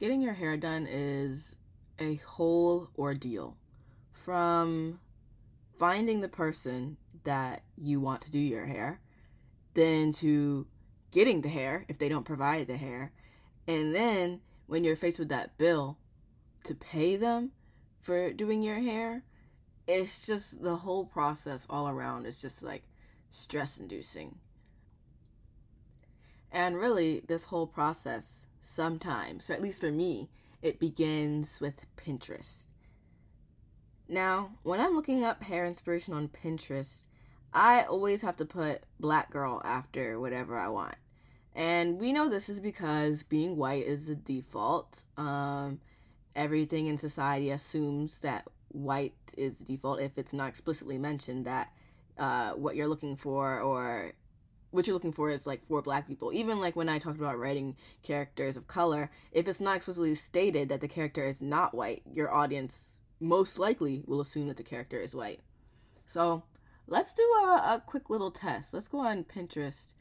getting your hair done is a whole ordeal from finding the person that you want to do your hair, then to getting the hair if they don't provide the hair, and then when you're faced with that bill to pay them for doing your hair, it's just the whole process all around is just like stress inducing. And really, this whole process sometimes, so at least for me, it begins with Pinterest. Now, when I'm looking up hair inspiration on Pinterest, I always have to put black girl after whatever I want. And we know this is because being white is the default. Um, everything in society assumes that white is the default if it's not explicitly mentioned that uh, what you're looking for or what you're looking for is like for black people. Even like when I talked about writing characters of color, if it's not explicitly stated that the character is not white, your audience most likely will assume that the character is white. So let's do a, a quick little test. Let's go on Pinterest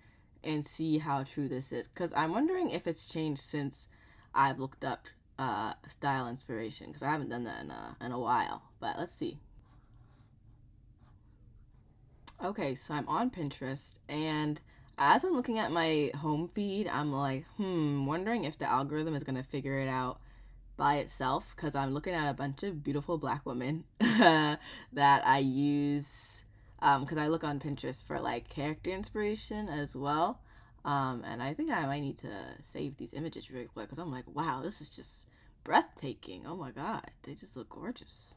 and see how true this is. Because I'm wondering if it's changed since I've looked up uh, style inspiration. Because I haven't done that in a, in a while. But let's see. Okay, so I'm on Pinterest, and as I'm looking at my home feed, I'm like, hmm, wondering if the algorithm is gonna figure it out by itself because I'm looking at a bunch of beautiful black women that I use because um, I look on Pinterest for like character inspiration as well. Um, and I think I might need to save these images really quick because I'm like, wow, this is just breathtaking. Oh my god, they just look gorgeous.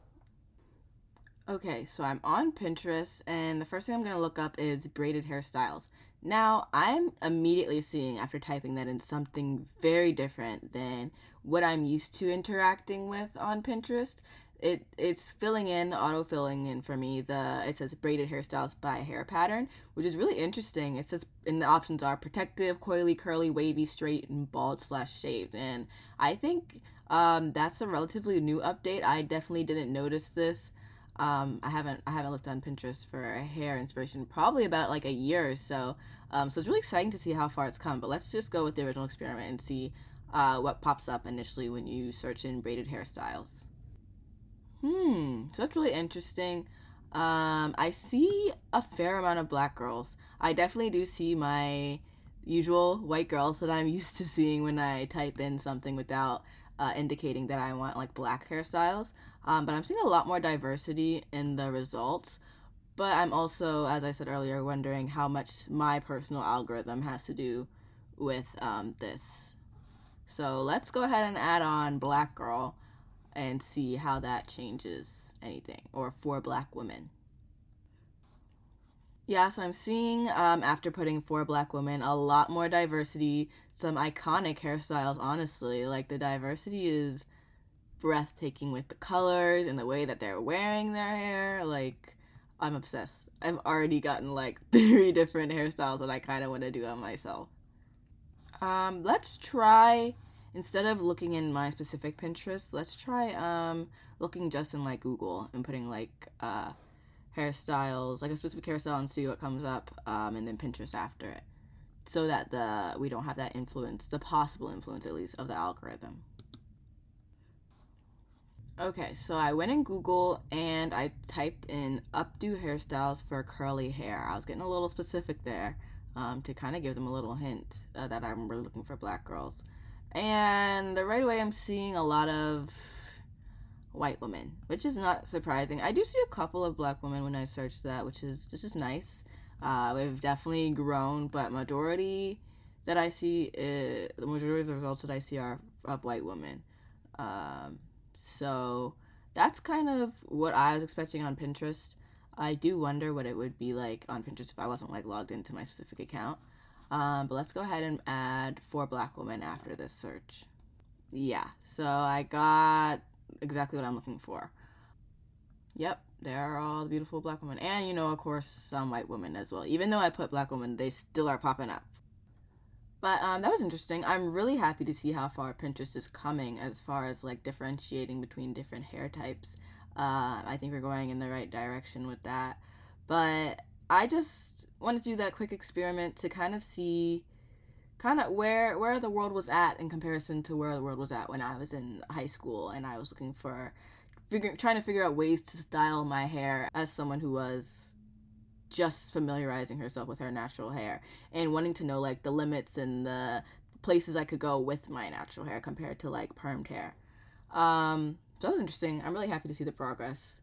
Okay, so I'm on Pinterest, and the first thing I'm going to look up is braided hairstyles. Now, I'm immediately seeing after typing that in something very different than what I'm used to interacting with on Pinterest. It it's filling in, auto filling in for me. The it says braided hairstyles by hair pattern, which is really interesting. It says and the options are protective, coily, curly, wavy, straight, and bald slash shaved. And I think um, that's a relatively new update. I definitely didn't notice this um, I haven't I haven't looked on Pinterest for hair inspiration probably about like a year or so. Um, so it's really exciting to see how far it's come. But let's just go with the original experiment and see uh, what pops up initially when you search in braided hairstyles. Hmm, so that's really interesting. Um, I see a fair amount of black girls. I definitely do see my usual white girls that I'm used to seeing when I type in something without uh, indicating that I want like black hairstyles. Um, but I'm seeing a lot more diversity in the results. But I'm also, as I said earlier, wondering how much my personal algorithm has to do with um, this. So let's go ahead and add on Black Girl and see how that changes anything, or for Black women. Yeah, so I'm seeing um, after putting four black women a lot more diversity, some iconic hairstyles, honestly. Like the diversity is breathtaking with the colors and the way that they're wearing their hair. Like, I'm obsessed. I've already gotten like three different hairstyles that I kind of want to do on myself. Um, let's try instead of looking in my specific Pinterest, let's try um looking just in like Google and putting like uh hairstyles, like a specific hairstyle and see what comes up um and then Pinterest after it. So that the we don't have that influence, the possible influence at least of the algorithm. Okay, so I went in Google and I typed in updo hairstyles for curly hair. I was getting a little specific there um, to kind of give them a little hint uh, that I'm really looking for black girls. And right away, I'm seeing a lot of white women, which is not surprising. I do see a couple of black women when I search that, which is just is nice. Uh, we've definitely grown, but majority that I see, uh, the majority of the results that I see are of white women. Um, so that's kind of what I was expecting on Pinterest. I do wonder what it would be like on Pinterest if I wasn't like logged into my specific account. Um, but let's go ahead and add four black women after this search. Yeah, so I got exactly what I'm looking for. Yep, there are all the beautiful black women. And, you know, of course, some white women as well. Even though I put black women, they still are popping up. But um, that was interesting. I'm really happy to see how far Pinterest is coming as far as like differentiating between different hair types. Uh, I think we're going in the right direction with that. But I just wanted to do that quick experiment to kind of see kind of where where the world was at in comparison to where the world was at when I was in high school and I was looking for figuring trying to figure out ways to style my hair as someone who was just familiarizing herself with her natural hair and wanting to know like the limits and the places I could go with my natural hair compared to like permed hair. Um, so that was interesting. I'm really happy to see the progress.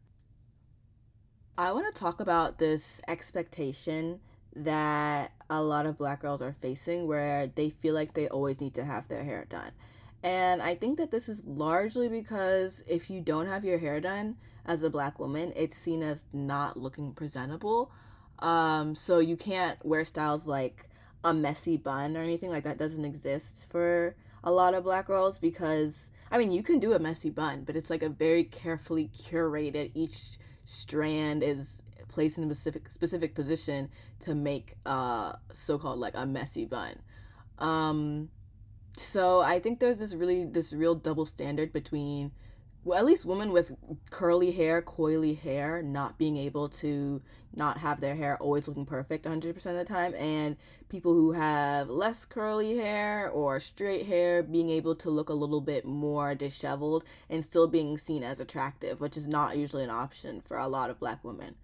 I want to talk about this expectation that a lot of black girls are facing where they feel like they always need to have their hair done. And I think that this is largely because if you don't have your hair done as a black woman, it's seen as not looking presentable. Um, so you can't wear styles like a messy bun or anything like that doesn't exist for a lot of black girls because I mean you can do a messy bun, but it's like a very carefully curated each strand is placed in a specific specific position to make uh so-called like a messy bun. Um so I think there's this really this real double standard between well, at least women with curly hair, coily hair, not being able to not have their hair always looking perfect 100% of the time, and people who have less curly hair or straight hair being able to look a little bit more disheveled and still being seen as attractive, which is not usually an option for a lot of black women.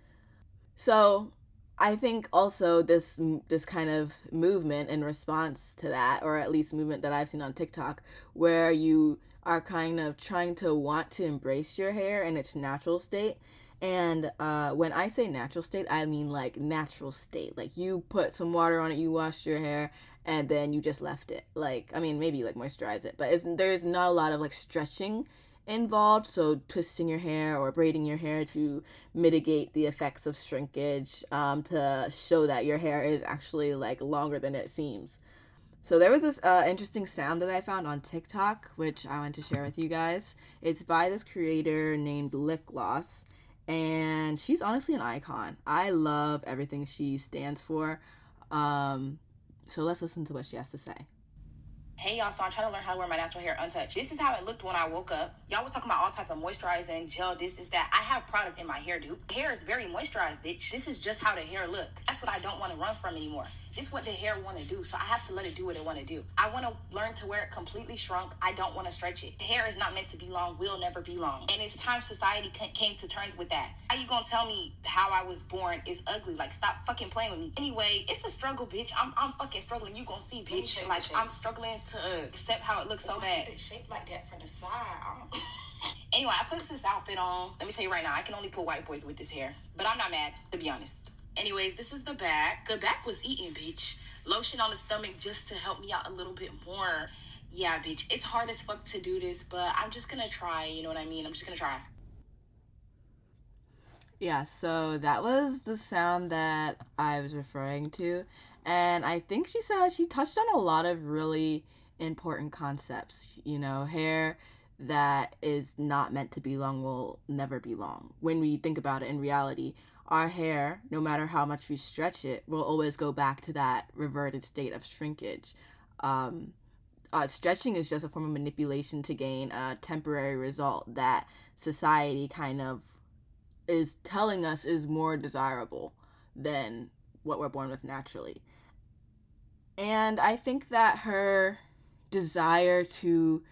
So, I think also this this kind of movement in response to that, or at least movement that I've seen on TikTok, where you are kind of trying to want to embrace your hair in its natural state. And uh, when I say natural state, I mean like natural state. Like you put some water on it, you washed your hair, and then you just left it. Like I mean, maybe like moisturize it, but there's not a lot of like stretching involved. So twisting your hair or braiding your hair to mitigate the effects of shrinkage, um, to show that your hair is actually like longer than it seems. So there was this uh, interesting sound that I found on TikTok, which I want to share with you guys. It's by this creator named Lip Gloss, and she's honestly an icon. I love everything she stands for. Um, so let's listen to what she has to say. Hey y'all, so I'm trying to learn how to wear my natural hair untouched. This is how it looked when I woke up. Y'all was talking about all type of moisturizing, gel, this, this, that. I have product in my hair, dude. Hair is very moisturized, bitch. This is just how the hair look. That's what I don't want to run from anymore. This is what the hair want to do, so I have to let it do what it want to do. I want to learn to wear it completely shrunk. I don't want to stretch it. The hair is not meant to be long, will never be long. And it's time society came to terms with that. How you gonna tell me how I was born is ugly? Like, stop fucking playing with me. Anyway, it's a struggle, bitch. I'm, I'm fucking struggling. You gonna see, bitch. Like, I'm struggling to accept how it looks so bad. It shaped like that from the side. anyway, I put this outfit on. Let me tell you right now, I can only put white boys with this hair. But I'm not mad, to be honest. Anyways, this is the back. The back was eating, bitch. Lotion on the stomach just to help me out a little bit more. Yeah, bitch. It's hard as fuck to do this, but I'm just gonna try. You know what I mean? I'm just gonna try. Yeah, so that was the sound that I was referring to. And I think she said she touched on a lot of really important concepts. You know, hair that is not meant to be long will never be long. When we think about it in reality, our hair, no matter how much we stretch it, will always go back to that reverted state of shrinkage. Um, uh, stretching is just a form of manipulation to gain a temporary result that society kind of is telling us is more desirable than what we're born with naturally. And I think that her desire to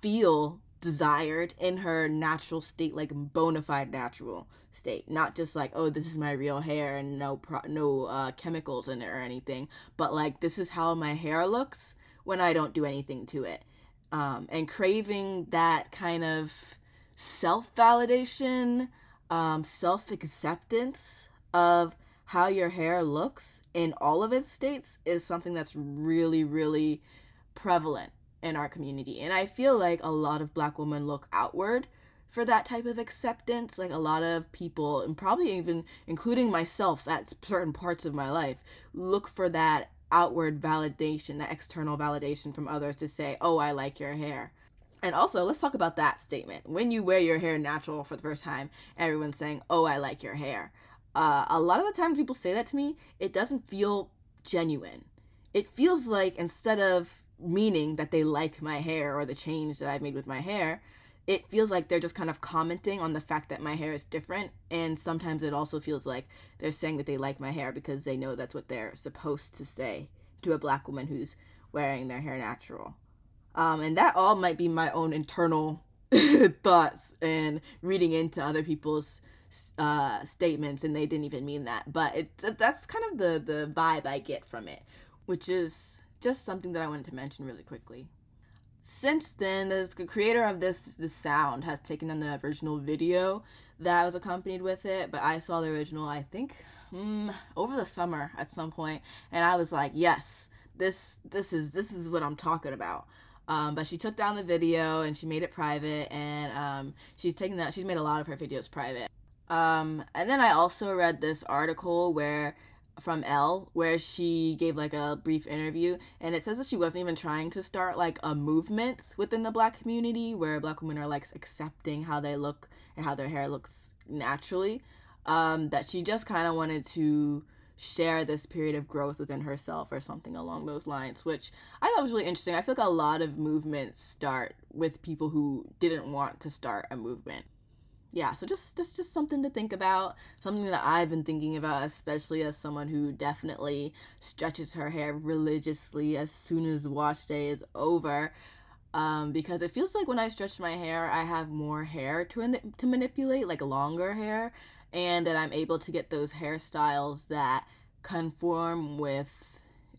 feel desired in her natural state, like bona fide natural state, not just like oh this is my real hair and no pro- no uh, chemicals in it or anything, but like this is how my hair looks when I don't do anything to it, um, and craving that kind of self validation, um, self acceptance of how your hair looks in all of its states is something that's really really prevalent in our community. And I feel like a lot of black women look outward for that type of acceptance. Like a lot of people, and probably even including myself at certain parts of my life, look for that outward validation, that external validation from others to say, oh, I like your hair. And also, let's talk about that statement. When you wear your hair natural for the first time, everyone's saying, oh, I like your hair. Uh, a lot of the times people say that to me, it doesn't feel genuine. It feels like instead of meaning that they like my hair or the change that I've made with my hair, it feels like they're just kind of commenting on the fact that my hair is different. And sometimes it also feels like they're saying that they like my hair because they know that's what they're supposed to say to a black woman who's wearing their hair natural. Um, and that all might be my own internal thoughts and reading into other people's uh, statements, and they didn't even mean that. But that's kind of the the vibe I get from it, which is just something that I wanted to mention really quickly. Since then, the creator of this this sound has taken on the original video that was accompanied with it, but I saw the original. I think mm, over the summer at some point, and I was like, yes, this this is this is what I'm talking about. Um, but she took down the video and she made it private, and um, she's taken that. She's made a lot of her videos private. Um, and then I also read this article where from Elle where she gave like a brief interview and it says that she wasn't even trying to start like a movement within the black community where black women are like accepting how they look and how their hair looks naturally um that she just kind of wanted to share this period of growth within herself or something along those lines, which I thought was really interesting. I feel like a lot of movements start with people who didn't want to start a movement. Yeah, so just just just something to think about, something that I've been thinking about, especially as someone who definitely stretches her hair religiously as soon as wash day is over. Um, because it feels like when I stretch my hair, I have more hair to to manipulate, like longer hair, and that I'm able to get those hairstyles that conform with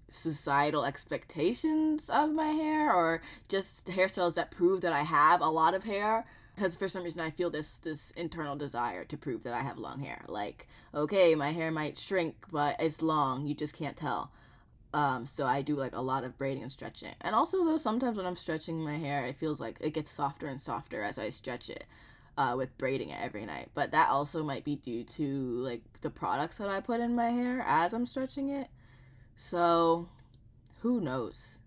societal expectations of my hair or just hairstyles that prove that I have a lot of hair because for some reason I feel this this internal desire to prove that I have long hair like okay my hair might shrink but it's long you just can't tell um so I do like a lot of braiding and stretching and also though sometimes when I'm stretching my hair it feels like it gets softer and softer as I stretch it uh, with braiding it every night. But that also might be due to like the products that I put in my hair as I'm stretching it. So who knows?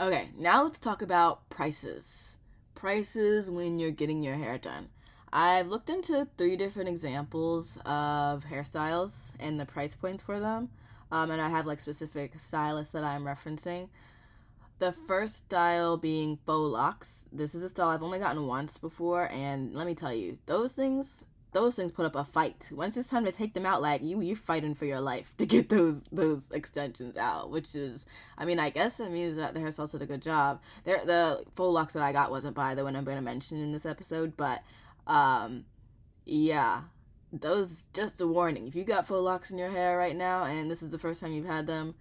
Okay, now let's talk about prices. Prices when you're getting your hair done. I've looked into three different examples of hairstyles and the price points for them. Um, and I have like specific stylists that I'm referencing. The first style being faux locks. This is a style I've only gotten once before, and let me tell you, those things those things put up a fight. Once it's time to take them out, like you, you're fighting for your life to get those those extensions out. Which is, I mean, I guess it means that the hairstylist did a good job. There, the faux locks that I got wasn't by the one I'm to mention in this episode, but um, yeah, those just a warning. If you got faux locks in your hair right now, and this is the first time you've had them,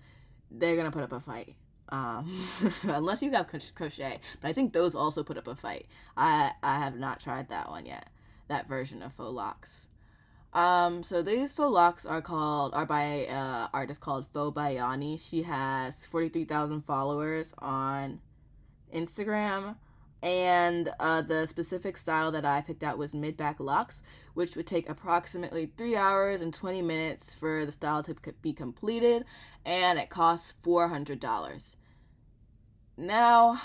they're gonna put up a fight um, unless you got crochet. But I think those also put up a fight. I I have not tried that one yet. That version of faux locks. Um, so these faux locks are called are by uh artist called Faux by Yonnie. She has forty three thousand followers on Instagram. And uh, the specific style that I picked out was mid back locks, which would take approximately three hours and 20 minutes for the style to be completed, and it costs $400. Now,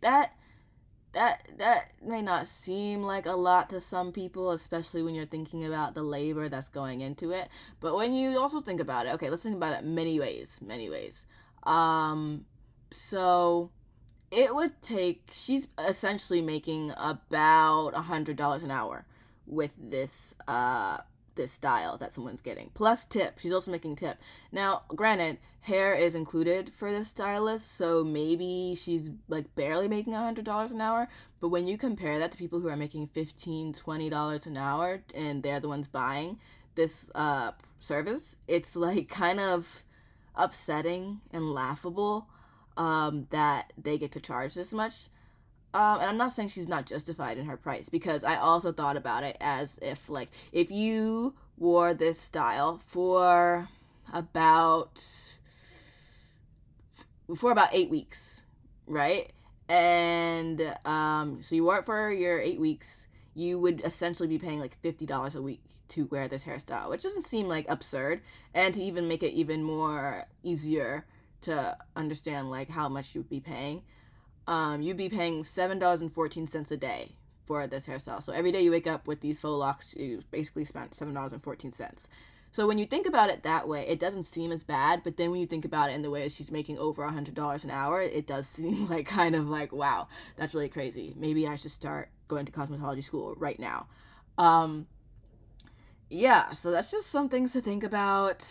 that that that may not seem like a lot to some people especially when you're thinking about the labor that's going into it. But when you also think about it okay let's think about it many ways many ways. Um so it would take she's essentially making about a hundred dollars an hour with this uh this style that someone's getting plus tip she's also making tip now granted hair is included for this stylist so maybe she's like barely making a hundred dollars an hour but when you compare that to people who are making 15 20 dollars an hour and they're the ones buying this uh service it's like kind of upsetting and laughable um, that they get to charge this much. Um, and I'm not saying she's not justified in her price because I also thought about it as if like if you wore this style for about for about eight weeks, right? And um, so you wore it for your eight weeks, you would essentially be paying like fifty dollars a week to wear this hairstyle, which doesn't seem like absurd. And to even make it even more easier to understand like how much you'd be paying. Um, you'd be paying seven dollars and fourteen cents a day for this hairstyle. So every day you wake up with these faux locks, you basically spent seven dollars and fourteen cents. So when you think about it that way, it doesn't seem as bad. But then when you think about it in the way that she's making over a hundred dollars an hour, it does seem like kind of like wow, that's really crazy. Maybe I should start going to cosmetology school right now. Um, yeah, so that's just some things to think about.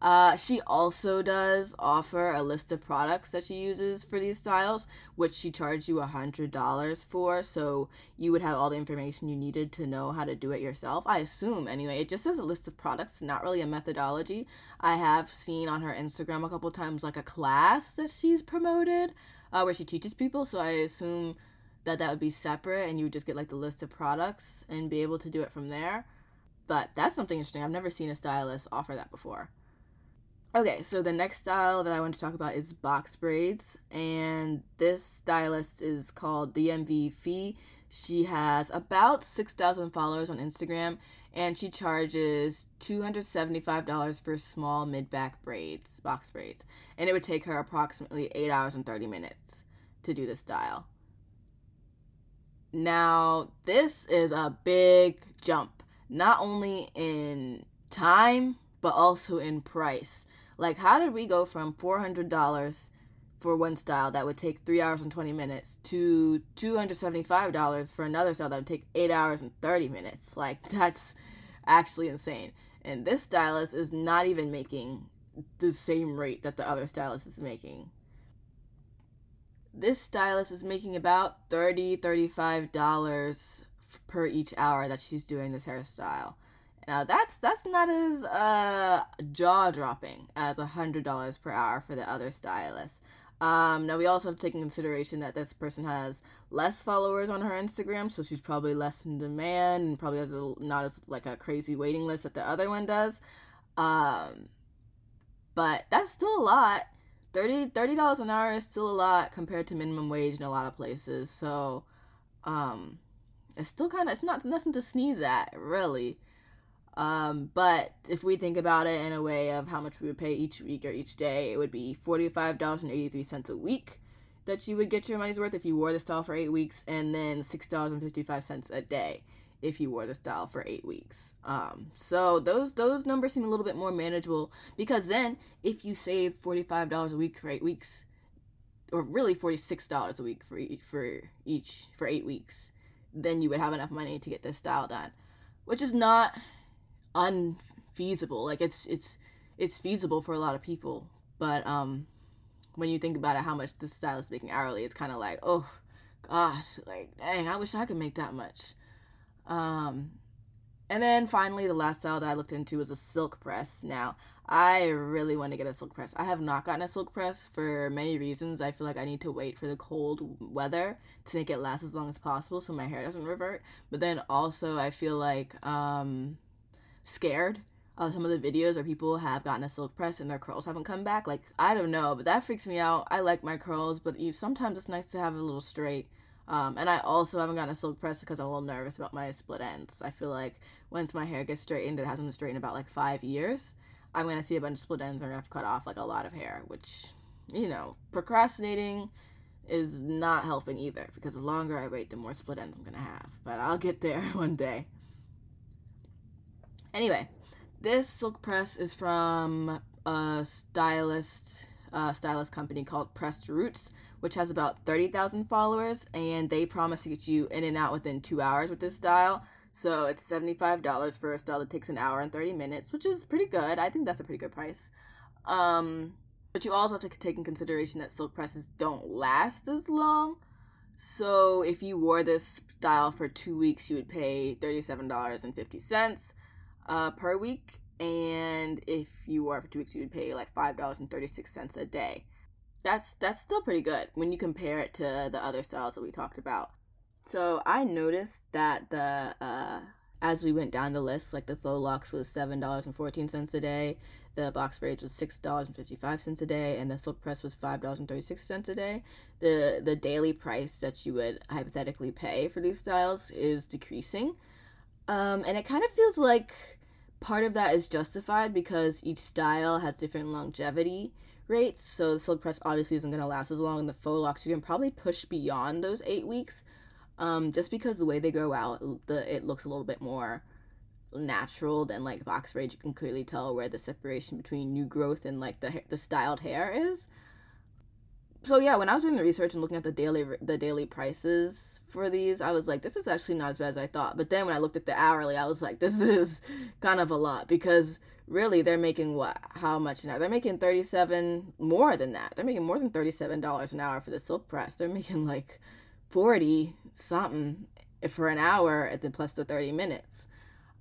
Uh, she also does offer a list of products that she uses for these styles, which she charges you a hundred dollars for. So you would have all the information you needed to know how to do it yourself. I assume anyway. It just says a list of products, not really a methodology. I have seen on her Instagram a couple times like a class that she's promoted, uh, where she teaches people. So I assume that that would be separate, and you would just get like the list of products and be able to do it from there. But that's something interesting. I've never seen a stylist offer that before. Okay, so the next style that I want to talk about is box braids, and this stylist is called DMV Fee. She has about 6,000 followers on Instagram, and she charges $275 for small mid back braids, box braids, and it would take her approximately 8 hours and 30 minutes to do this style. Now, this is a big jump, not only in time, but also in price like, how did we go from $400 for one style that would take three hours and 20 minutes to $275 for another style that would take eight hours and 30 minutes? Like, that's actually insane. And this stylist is not even making the same rate that the other stylist is making. This stylist is making about $30, $35 per each hour that she's doing this hairstyle. Now that's that's not as uh, jaw dropping as hundred dollars per hour for the other stylist. Um, now we also have to take in consideration that this person has less followers on her Instagram, so she's probably less in demand and probably has a, not as like a crazy waiting list that the other one does. Um, but that's still a lot. 30 dollars an hour is still a lot compared to minimum wage in a lot of places. So, um, it's still kind of it's not nothing to sneeze at, really. Um, but if we think about it in a way of how much we would pay each week or each day, it would be $45.83 a week that you would get your money's worth if you wore the style for eight weeks, and then $6.55 a day if you wore the style for eight weeks. Um, so those those numbers seem a little bit more manageable because then if you save forty five dollars a week for eight weeks, or really forty six dollars a week for each, for each for eight weeks, then you would have enough money to get this style done, which is not unfeasible. Like it's it's it's feasible for a lot of people, but um, when you think about it, how much the stylist making hourly, it's kind of like, oh, God, like dang, I wish I could make that much. Um, and then finally, the last style that I looked into was a silk press. Now, I really want to get a silk press. I have not gotten a silk press for many reasons. I feel like I need to wait for the cold weather to make it last as long as possible so my hair doesn't revert. But then also, I feel like um, scared of some of the videos where people have gotten a silk press and their curls haven't come back. Like I don't know, but that freaks me out. I like my curls, but you sometimes it's nice to have a little straight. Um, and I also haven't gotten a silk press because I'm a little nervous about my split ends. I feel like once my hair gets straightened, it hasn't been straightened about like five years. I'm gonna see a bunch of split ends. I'm gonna have to cut off like a lot of hair, which you know, procrastinating is not helping either because the longer I wait, the more split ends I'm gonna have. But I'll get there one day. Anyway, this silk press is from a stylist uh, stylist company called Pressed Roots, which has about 30,000 followers, and they promise to get you in and out within two hours with this style. So it's $75 for a style that takes an hour and 30 minutes, which is pretty good. I think that's a pretty good price. Um, but you also have to take in consideration that silk presses don't last as long. So if you wore this style for two weeks, you would pay $37.50 uh, per week. And if you were for two weeks, you would pay like five dollars and thirty six cents a day. That's that's still pretty good when you compare it to the other styles that we talked about. So I noticed that the uh, as we went down the list, like the faux locks was seven dollars and fourteen cents a day, the box braids was six dollars and fifty five cents a day, and the silk press was five dollars and thirty six cents a day. The the daily price that you would hypothetically pay for these styles is decreasing, um, and it kind of feels like part of that is justified because each style has different longevity rates. So the silk press obviously isn't going to last as long, and the faux locks you can probably push beyond those eight weeks, um, just because the way they grow out, the it looks a little bit more natural than like box braids. You can clearly tell where the separation between new growth and like the the styled hair is so yeah, when I was doing the research and looking at the daily the daily prices for these, I was like, this is actually not as bad as I thought. But then when I looked at the hourly, I was like, this is kind of a lot because really they're making what how much now? They're making 37 more than that. They're making more than $37 an hour for the silk press. They're making like 40 something for an hour at the plus the 30 minutes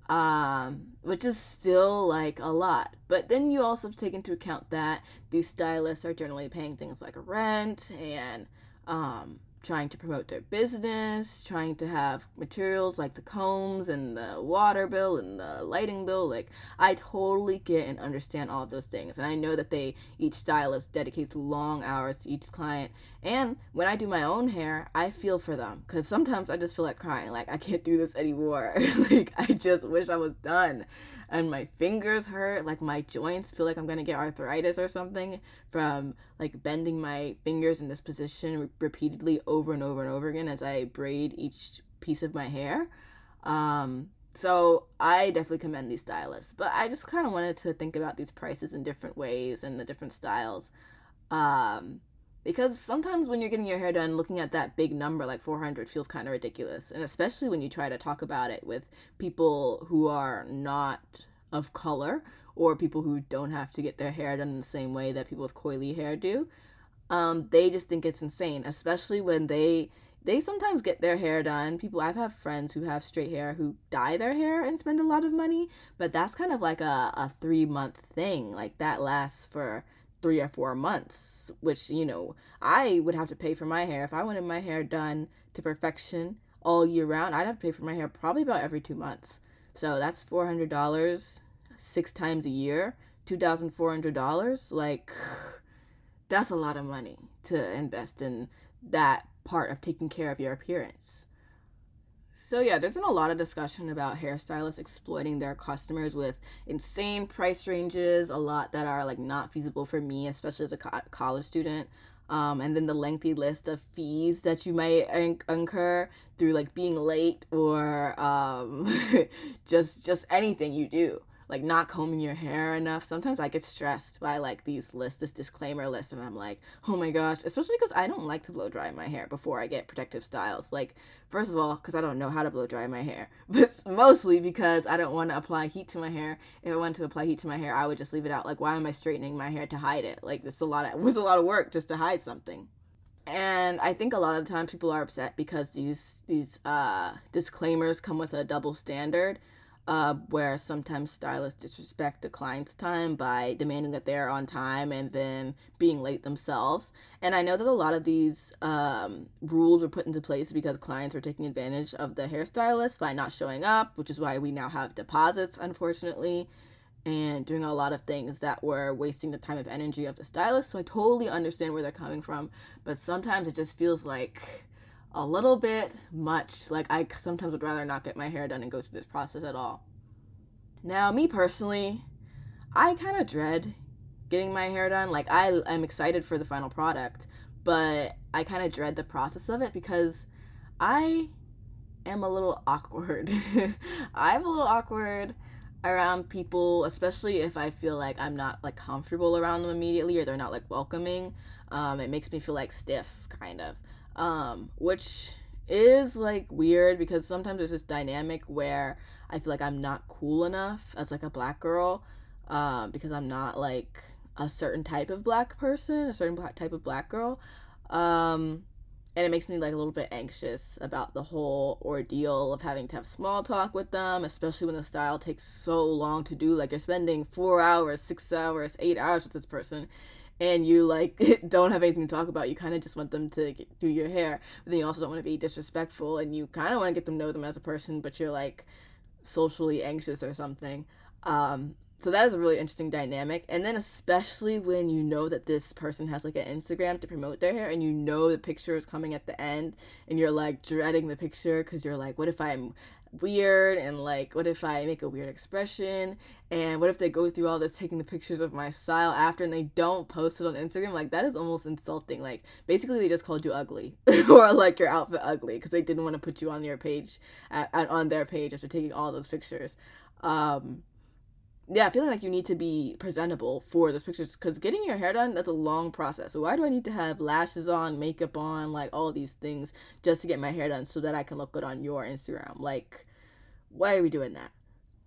um, which is still like a lot. But then you also take into account that these stylists are generally paying things like rent and um, trying to promote their business, trying to have materials like the combs and the water bill and the lighting bill. Like, I totally get and understand all of those things. And I know that they, each stylist dedicates long hours to each client. And when I do my own hair, I feel for them because sometimes I just feel like crying. Like, I can't do this anymore. like, I just wish I was done and my fingers hurt like my joints feel like i'm to get arthritis or something from like bending my fingers in this position re- repeatedly over and over and over again as i braid each piece of my hair um so i definitely commend these stylists but i just kind of wanted to think about these prices in different ways and the different styles um because sometimes when you're getting your hair done looking at that big number like 400 feels kind of ridiculous. And especially when you try to talk about it with people who are not of color or people who don't have to get their hair done in the same way that people with coily hair do um, they just think it's insane especially when they they sometimes get their hair done. People i've had friends who have straight hair who dye their hair and spend a lot of money but that's kind of like a, a three month thing. Like that lasts for three or four months, which, you know, I would have to pay for my hair. If I wanted my hair done to perfection all year round, I'd have to pay for my hair probably about every two months. So that's $400 six times a year, $2,400. Like, that's a lot of money to invest in that part of taking care of your appearance. So yeah, there's been a lot of discussion about hairstylists exploiting their customers with insane price ranges, a lot that are like not feasible for me, especially as a co- college student. Um, and then the lengthy list of fees that you might incur through like being late or um, just just anything you do like not combing your hair enough. Sometimes I get stressed by like these lists, this disclaimer list, and I'm like, oh my gosh, especially because I don't like to blow dry my hair before I get protective styles. Like, first of all, because I don't know how to blow dry my hair, but mostly because I don't want to apply heat to my hair. If I wanted to apply heat to my hair, I would just leave it out. Like, why am I straightening my hair to hide it? Like, this is a lot of, it was a lot of work just to hide something and I think a lot of the times people are upset because these these uh, disclaimers come with a double standard uh, where sometimes stylists disrespect the client's time by demanding that they're on time and then being late themselves. And I know that a lot of these um, rules were put into place because clients were taking advantage of the hairstylist by not showing up, which is why we now have deposits, unfortunately, and doing a lot of things that were wasting the time and energy of the stylist. So I totally understand where they're coming from, but sometimes it just feels like a little bit much. Like I sometimes would rather not get my hair done and go through this process at all. Now, me personally, I kind of dread getting my hair done. Like I am excited for the final product, but I kind of dread the process of it because I am a little awkward. I'm a little awkward around people, especially if I feel like I'm not like comfortable around them immediately or they're not like welcoming. Um, it makes me feel like stiff, kind of um, which is like weird because sometimes there's this dynamic where I feel like I'm not cool enough as like a black girl um, because I'm not like a certain type of black person, a certain black type of black girl. Um, and it makes me like a little bit anxious about the whole ordeal of having to have small talk with them, especially when the style takes so long to do. Like you're spending four hours, six hours, eight hours with this person, and you like don't have anything to talk about you kind of just want them to get, do your hair but then you also don't want to be disrespectful and you kind of want to get them to know them as a person but you're like socially anxious or something. Um, so that is a really interesting dynamic and then especially when you know that this person has like an instagram to promote their hair and you know the picture is coming at the end and you're like dreading the picture because you're like what if i'm weird and like what if I make a weird expression? And what if they go through all this taking the pictures of my style after and they don't post it on Instagram? Like that is almost insulting. Like basically they just called you ugly or like your outfit ugly because they didn't want to put you on your page at, at, on their page after taking all those pictures. Um yeah, feeling like you need to be presentable for those pictures because getting your hair done that's a long process. So why do I need to have lashes on, makeup on, like all these things just to get my hair done so that I can look good on your Instagram? Like, why are we doing that?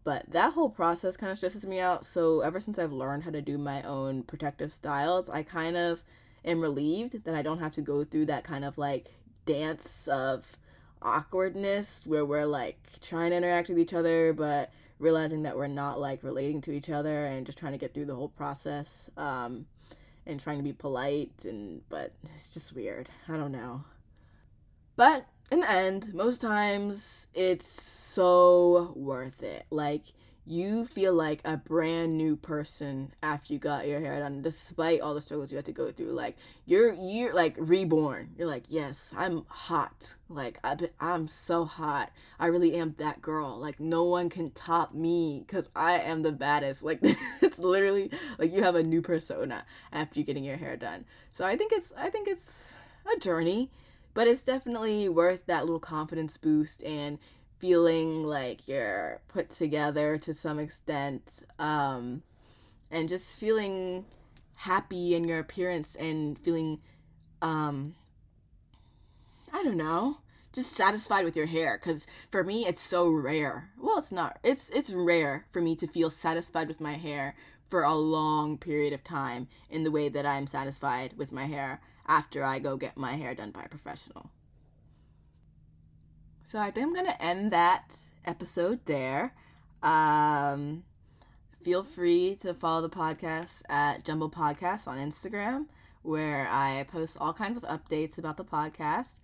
But that whole process kind of stresses me out. So ever since I've learned how to do my own protective styles, I kind of am relieved that I don't have to go through that kind of like dance of awkwardness where we're like trying to interact with each other but realizing that we're not like relating to each other and just trying to get through the whole process um, and trying to be polite and but it's just weird. I don't know. But in the end most times it's so worth it. Like you feel like a brand new person after you got your hair done despite all the struggles you had to go through. Like you're you're like reborn. You're like yes i'm hot. Like i i'm so hot. I really am that girl. Like no one can top me because i am the baddest. Like it's literally like you have a new persona after you getting your hair done. So i think it's i think it's a journey but it's definitely worth that little confidence boost and feeling like you're put together to some extent um, and just feeling happy in your appearance and feeling um, i don't know just satisfied with your hair. Because for me it's so rare. Well it's not it's it's rare for me to feel satisfied with my hair for a long period of time in the way that i'm satisfied with my hair after i go get my hair done by a professional so I think I'm going to end that episode there. Um, feel free to follow the podcast at Jumble Podcast on Instagram, where I post all kinds of updates about the podcast.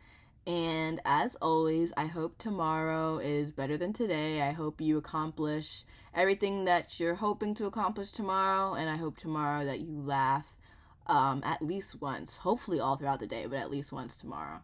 And as always, I hope tomorrow is better than today. I hope you accomplish everything that you're hoping to accomplish tomorrow. And I hope tomorrow that you laugh um, at least once, hopefully all throughout the day, but at least once tomorrow.